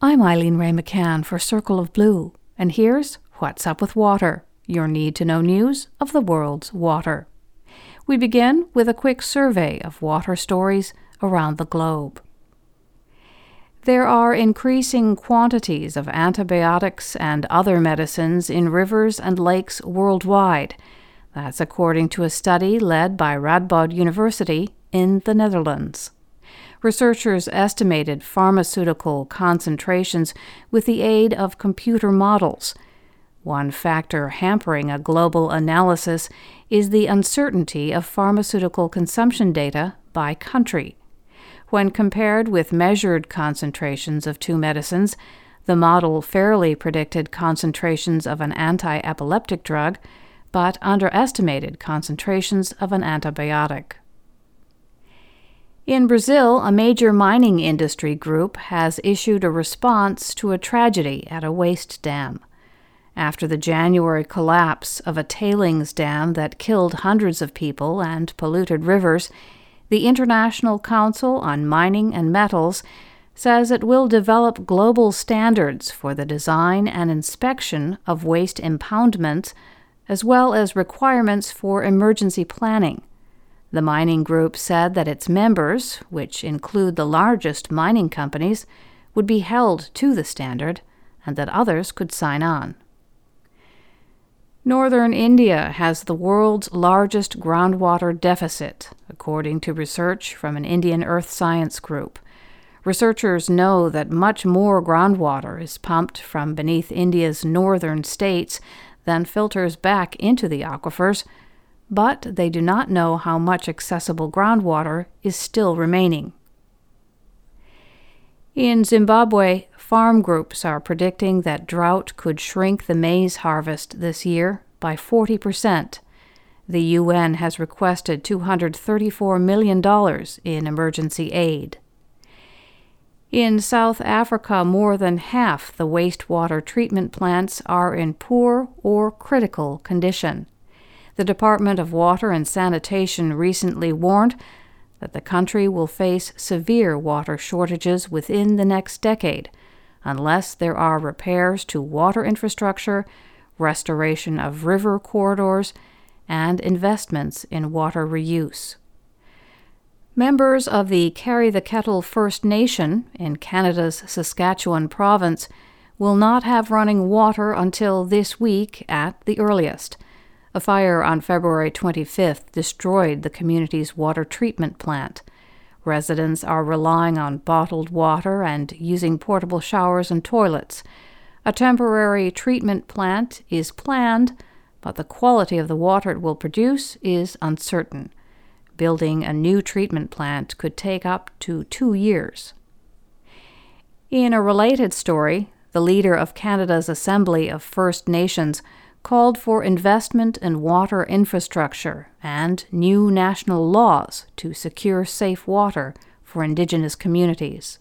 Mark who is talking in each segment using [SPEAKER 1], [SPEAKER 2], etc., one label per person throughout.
[SPEAKER 1] I'm Eileen Wray McCann for Circle of Blue, and here's What's Up with Water, your need to know news of the world's water. We begin with a quick survey of water stories around the globe. There are increasing quantities of antibiotics and other medicines in rivers and lakes worldwide. That's according to a study led by Radboud University in the Netherlands. Researchers estimated pharmaceutical concentrations with the aid of computer models. One factor hampering a global analysis is the uncertainty of pharmaceutical consumption data by country. When compared with measured concentrations of two medicines, the model fairly predicted concentrations of an anti epileptic drug, but underestimated concentrations of an antibiotic. In Brazil, a major mining industry group has issued a response to a tragedy at a waste dam. After the January collapse of a tailings dam that killed hundreds of people and polluted rivers, the International Council on Mining and Metals says it will develop global standards for the design and inspection of waste impoundments, as well as requirements for emergency planning. The mining group said that its members, which include the largest mining companies, would be held to the standard and that others could sign on. Northern India has the world's largest groundwater deficit, according to research from an Indian earth science group. Researchers know that much more groundwater is pumped from beneath India's northern states than filters back into the aquifers, but they do not know how much accessible groundwater is still remaining. In Zimbabwe, farm groups are predicting that drought could shrink the maize harvest this year by 40%. The UN has requested $234 million in emergency aid. In South Africa, more than half the wastewater treatment plants are in poor or critical condition. The Department of Water and Sanitation recently warned that the country will face severe water shortages within the next decade unless there are repairs to water infrastructure, restoration of river corridors, and investments in water reuse. Members of the Carry the Kettle First Nation in Canada's Saskatchewan province will not have running water until this week at the earliest. A fire on February 25th destroyed the community's water treatment plant. Residents are relying on bottled water and using portable showers and toilets. A temporary treatment plant is planned, but the quality of the water it will produce is uncertain. Building a new treatment plant could take up to two years. In a related story, the leader of Canada's Assembly of First Nations called for investment in water infrastructure and new national laws to secure safe water for Indigenous communities.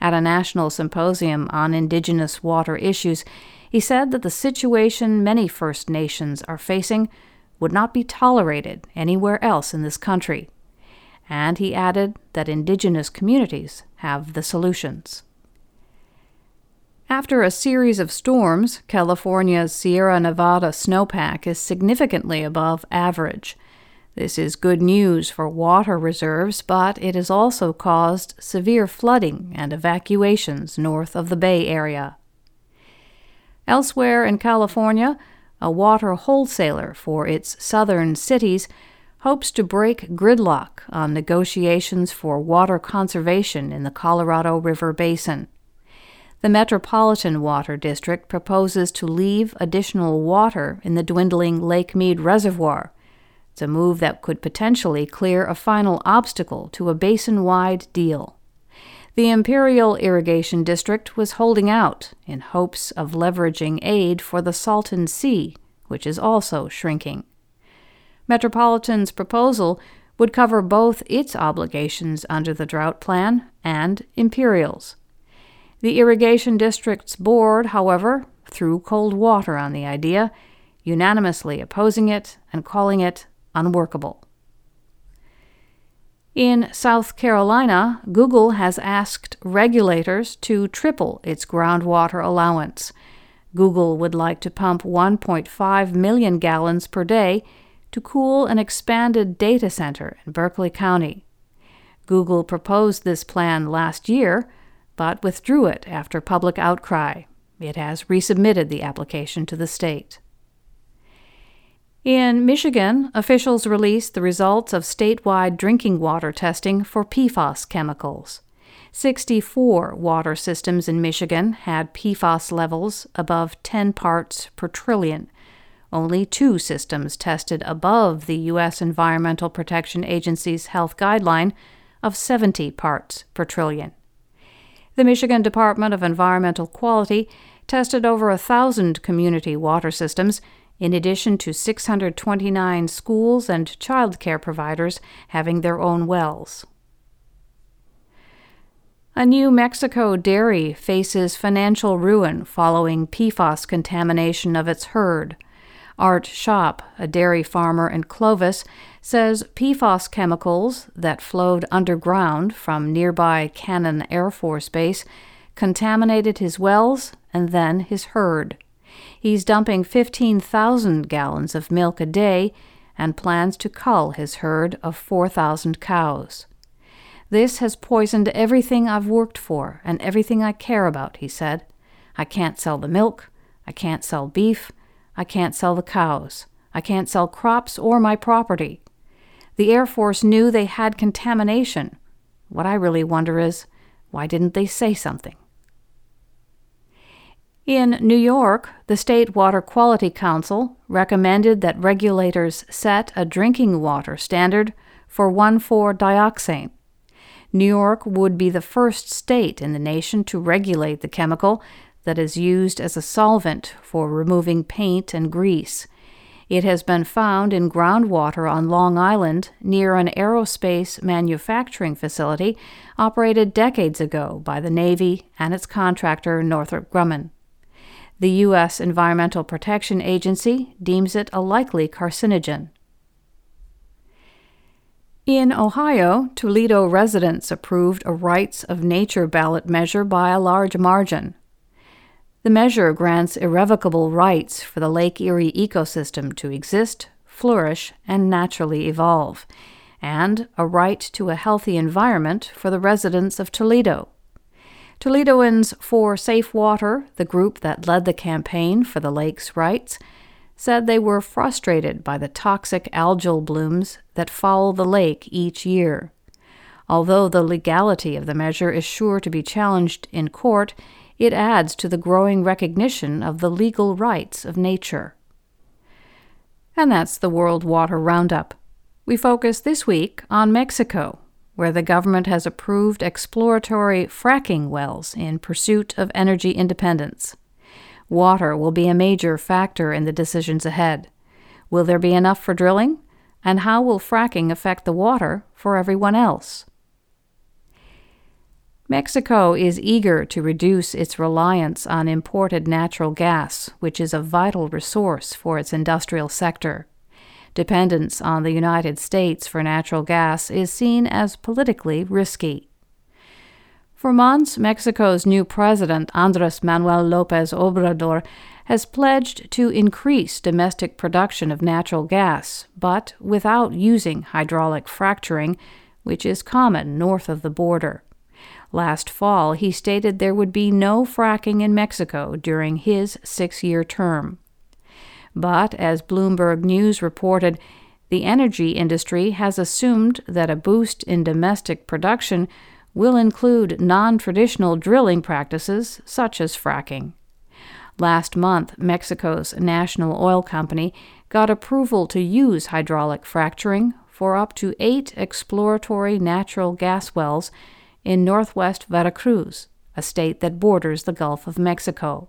[SPEAKER 1] At a national symposium on Indigenous water issues, he said that the situation many First Nations are facing would not be tolerated anywhere else in this country. And he added that Indigenous communities have the solutions. After a series of storms, California's Sierra Nevada snowpack is significantly above average. This is good news for water reserves, but it has also caused severe flooding and evacuations north of the Bay Area. Elsewhere in California, a water wholesaler for its southern cities hopes to break gridlock on negotiations for water conservation in the Colorado River Basin the Metropolitan Water District proposes to leave additional water in the dwindling Lake Mead Reservoir. It's a move that could potentially clear a final obstacle to a basin wide deal. The Imperial Irrigation District was holding out in hopes of leveraging aid for the Salton Sea, which is also shrinking. Metropolitan's proposal would cover both its obligations under the drought plan and Imperial's. The Irrigation District's board, however, threw cold water on the idea, unanimously opposing it and calling it unworkable. In South Carolina, Google has asked regulators to triple its groundwater allowance. Google would like to pump 1.5 million gallons per day to cool an expanded data center in Berkeley County. Google proposed this plan last year, but withdrew it after public outcry. It has resubmitted the application to the state. In Michigan, officials released the results of statewide drinking water testing for PFAS chemicals. 64 water systems in Michigan had PFAS levels above 10 parts per trillion. Only two systems tested above the U.S. Environmental Protection Agency's health guideline of 70 parts per trillion. The Michigan Department of Environmental Quality tested over a thousand community water systems in addition to 629 schools and child care providers having their own wells. A New Mexico dairy faces financial ruin following PFAS contamination of its herd. Art Schaap, a dairy farmer in Clovis, says PFAS chemicals that flowed underground from nearby Cannon Air Force Base contaminated his wells and then his herd. He's dumping 15,000 gallons of milk a day and plans to cull his herd of 4,000 cows. This has poisoned everything I've worked for and everything I care about, he said. I can't sell the milk. I can't sell beef. I can't sell the cows. I can't sell crops or my property. The Air Force knew they had contamination. What I really wonder is why didn't they say something? In New York, the State Water Quality Council recommended that regulators set a drinking water standard for 1,4-dioxane. New York would be the first state in the nation to regulate the chemical that is used as a solvent for removing paint and grease. It has been found in groundwater on Long Island near an aerospace manufacturing facility operated decades ago by the Navy and its contractor Northrop Grumman. The U.S. Environmental Protection Agency deems it a likely carcinogen. In Ohio, Toledo residents approved a rights of nature ballot measure by a large margin. The measure grants irrevocable rights for the Lake Erie ecosystem to exist, flourish, and naturally evolve, and a right to a healthy environment for the residents of Toledo. Toledoans for Safe Water, the group that led the campaign for the lake's rights, said they were frustrated by the toxic algal blooms that foul the lake each year. Although the legality of the measure is sure to be challenged in court, it adds to the growing recognition of the legal rights of nature. And that's the World Water Roundup. We focus this week on Mexico, where the government has approved exploratory fracking wells in pursuit of energy independence. Water will be a major factor in the decisions ahead. Will there be enough for drilling? And how will fracking affect the water for everyone else? Mexico is eager to reduce its reliance on imported natural gas, which is a vital resource for its industrial sector dependence on the United States for natural gas is seen as politically risky. For months, Mexico's new president, Andres Manuel Lopez Obrador, has pledged to increase domestic production of natural gas, but without using hydraulic fracturing, which is common north of the border. Last fall, he stated there would be no fracking in Mexico during his six year term. But as Bloomberg News reported, the energy industry has assumed that a boost in domestic production will include non traditional drilling practices such as fracking. Last month, Mexico's national oil company got approval to use hydraulic fracturing for up to eight exploratory natural gas wells in northwest Veracruz, a state that borders the Gulf of Mexico.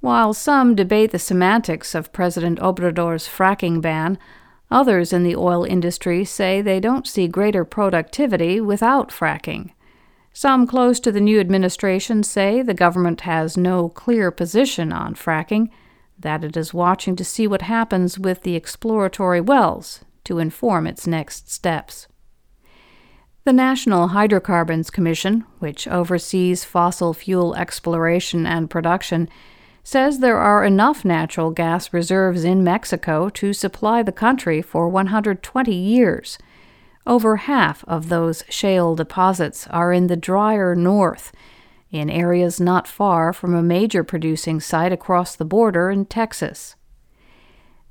[SPEAKER 1] While some debate the semantics of President Obrador's fracking ban, others in the oil industry say they don't see greater productivity without fracking. Some close to the new administration say the government has no clear position on fracking, that it is watching to see what happens with the exploratory wells to inform its next steps. The National Hydrocarbons Commission, which oversees fossil fuel exploration and production, says there are enough natural gas reserves in Mexico to supply the country for 120 years. Over half of those shale deposits are in the drier north, in areas not far from a major producing site across the border in Texas.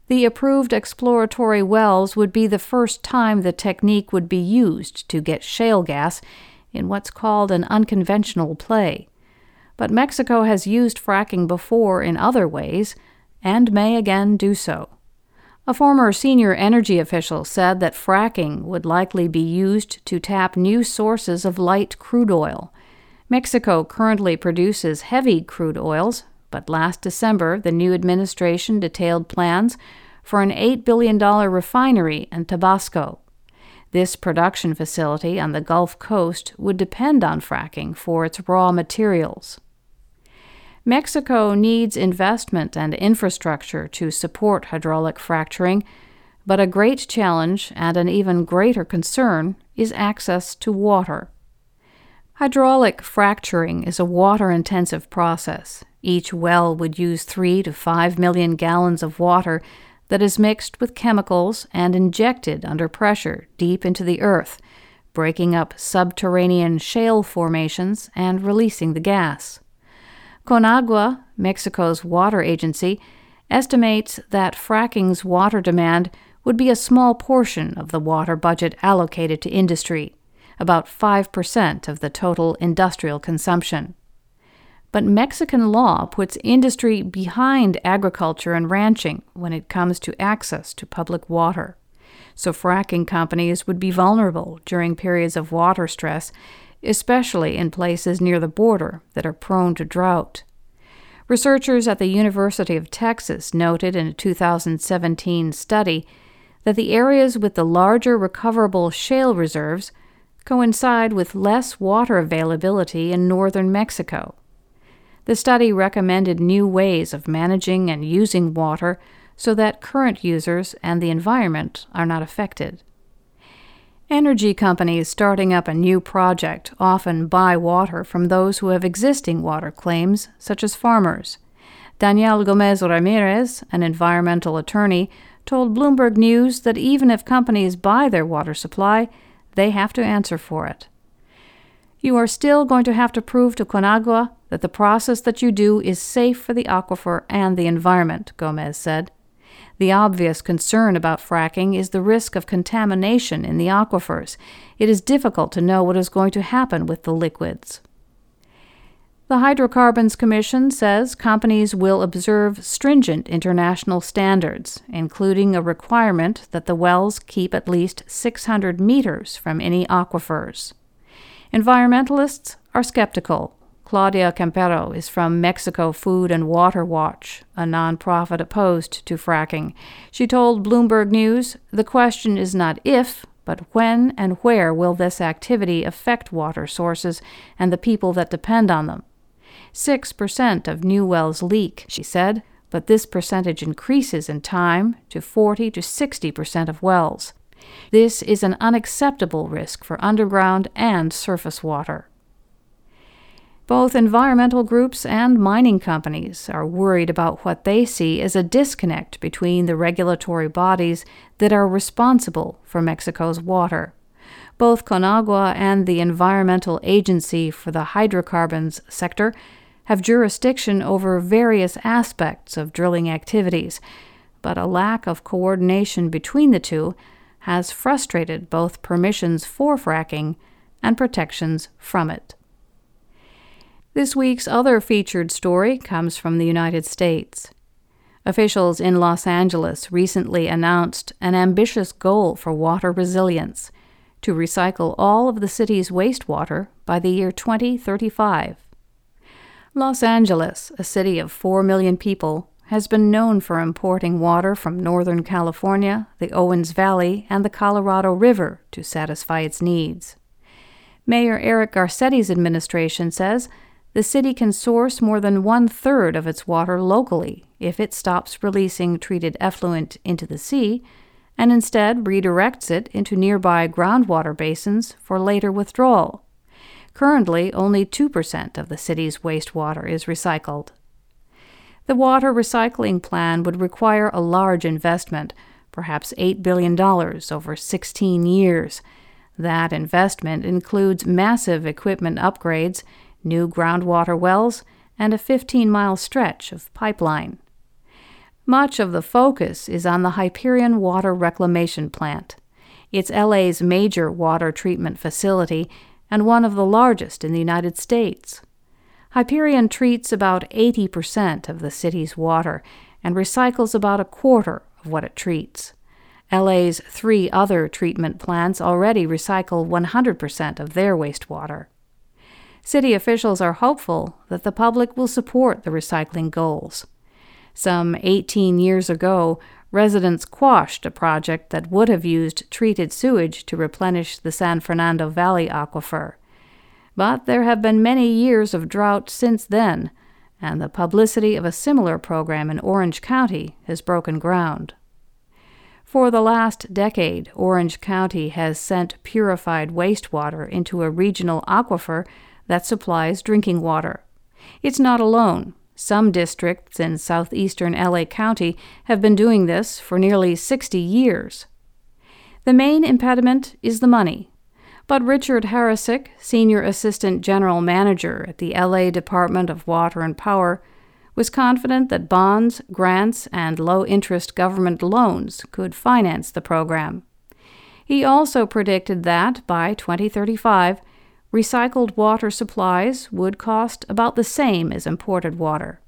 [SPEAKER 1] The approved exploratory wells would be the first time the technique would be used to get shale gas in what's called an unconventional play but Mexico has used fracking before in other ways and may again do so. A former senior energy official said that fracking would likely be used to tap new sources of light crude oil. Mexico currently produces heavy crude oils, but last December the new administration detailed plans for an $8 billion refinery in Tabasco. This production facility on the Gulf Coast would depend on fracking for its raw materials. Mexico needs investment and infrastructure to support hydraulic fracturing, but a great challenge and an even greater concern is access to water. Hydraulic fracturing is a water intensive process. Each well would use 3 to 5 million gallons of water that is mixed with chemicals and injected under pressure deep into the earth, breaking up subterranean shale formations and releasing the gas. Conagua, Mexico's water agency, estimates that fracking's water demand would be a small portion of the water budget allocated to industry, about 5% of the total industrial consumption. But Mexican law puts industry behind agriculture and ranching when it comes to access to public water. So fracking companies would be vulnerable during periods of water stress especially in places near the border that are prone to drought. Researchers at the University of Texas noted in a 2017 study that the areas with the larger recoverable shale reserves coincide with less water availability in northern Mexico. The study recommended new ways of managing and using water so that current users and the environment are not affected. Energy companies starting up a new project often buy water from those who have existing water claims, such as farmers. Daniel Gomez Ramirez, an environmental attorney, told Bloomberg News that even if companies buy their water supply, they have to answer for it. You are still going to have to prove to Conagua that the process that you do is safe for the aquifer and the environment, Gomez said. The obvious concern about fracking is the risk of contamination in the aquifers. It is difficult to know what is going to happen with the liquids. The Hydrocarbons Commission says companies will observe stringent international standards, including a requirement that the wells keep at least 600 meters from any aquifers. Environmentalists are skeptical Claudia Campero is from Mexico Food and Water Watch, a nonprofit opposed to fracking. She told Bloomberg News the question is not if, but when and where will this activity affect water sources and the people that depend on them. 6% of new wells leak, she said, but this percentage increases in time to 40 to 60% of wells. This is an unacceptable risk for underground and surface water. Both environmental groups and mining companies are worried about what they see as a disconnect between the regulatory bodies that are responsible for Mexico's water. Both Conagua and the Environmental Agency for the Hydrocarbons sector have jurisdiction over various aspects of drilling activities, but a lack of coordination between the two has frustrated both permissions for fracking and protections from it. This week's other featured story comes from the United States. Officials in Los Angeles recently announced an ambitious goal for water resilience to recycle all of the city's wastewater by the year 2035. Los Angeles, a city of 4 million people, has been known for importing water from Northern California, the Owens Valley, and the Colorado River to satisfy its needs. Mayor Eric Garcetti's administration says the city can source more than one third of its water locally if it stops releasing treated effluent into the sea and instead redirects it into nearby groundwater basins for later withdrawal. Currently, only 2% of the city's wastewater is recycled. The water recycling plan would require a large investment, perhaps $8 billion over 16 years. That investment includes massive equipment upgrades, new groundwater wells, and a 15 mile stretch of pipeline. Much of the focus is on the Hyperion Water Reclamation Plant. It's LA's major water treatment facility and one of the largest in the United States. Hyperion treats about 80% of the city's water and recycles about a quarter of what it treats. LA's three other treatment plants already recycle 100% of their wastewater. City officials are hopeful that the public will support the recycling goals. Some 18 years ago, residents quashed a project that would have used treated sewage to replenish the San Fernando Valley aquifer. But there have been many years of drought since then, and the publicity of a similar program in Orange County has broken ground. For the last decade, Orange County has sent purified wastewater into a regional aquifer that supplies drinking water. It's not alone. Some districts in southeastern LA County have been doing this for nearly 60 years. The main impediment is the money. But Richard Harasick, Senior Assistant General Manager at the LA Department of Water and Power, was confident that bonds, grants, and low interest government loans could finance the program. He also predicted that by 2035, recycled water supplies would cost about the same as imported water.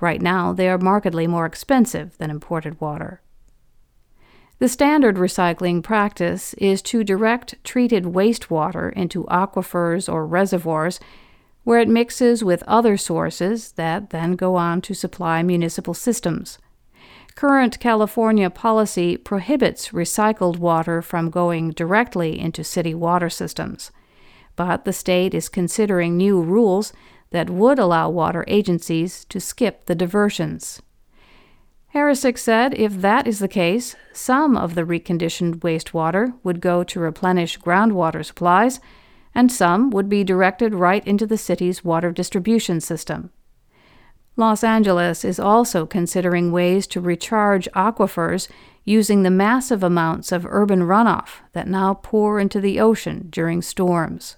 [SPEAKER 1] Right now, they are markedly more expensive than imported water. The standard recycling practice is to direct treated wastewater into aquifers or reservoirs where it mixes with other sources that then go on to supply municipal systems. Current California policy prohibits recycled water from going directly into city water systems but the state is considering new rules that would allow water agencies to skip the diversions. Harasick said if that is the case, some of the reconditioned wastewater would go to replenish groundwater supplies, and some would be directed right into the city's water distribution system. Los Angeles is also considering ways to recharge aquifers using the massive amounts of urban runoff that now pour into the ocean during storms.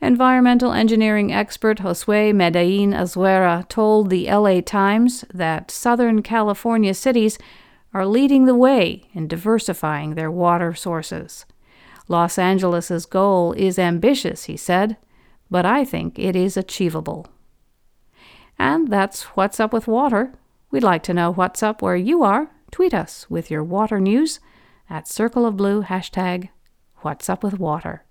[SPEAKER 1] Environmental engineering expert Josue Medellin Azuara told the LA Times that Southern California cities are leading the way in diversifying their water sources. Los Angeles's goal is ambitious, he said, but I think it is achievable. And that's What's Up with Water. We'd like to know what's up where you are. Tweet us with your water news at Circle of Blue hashtag What's Up with Water.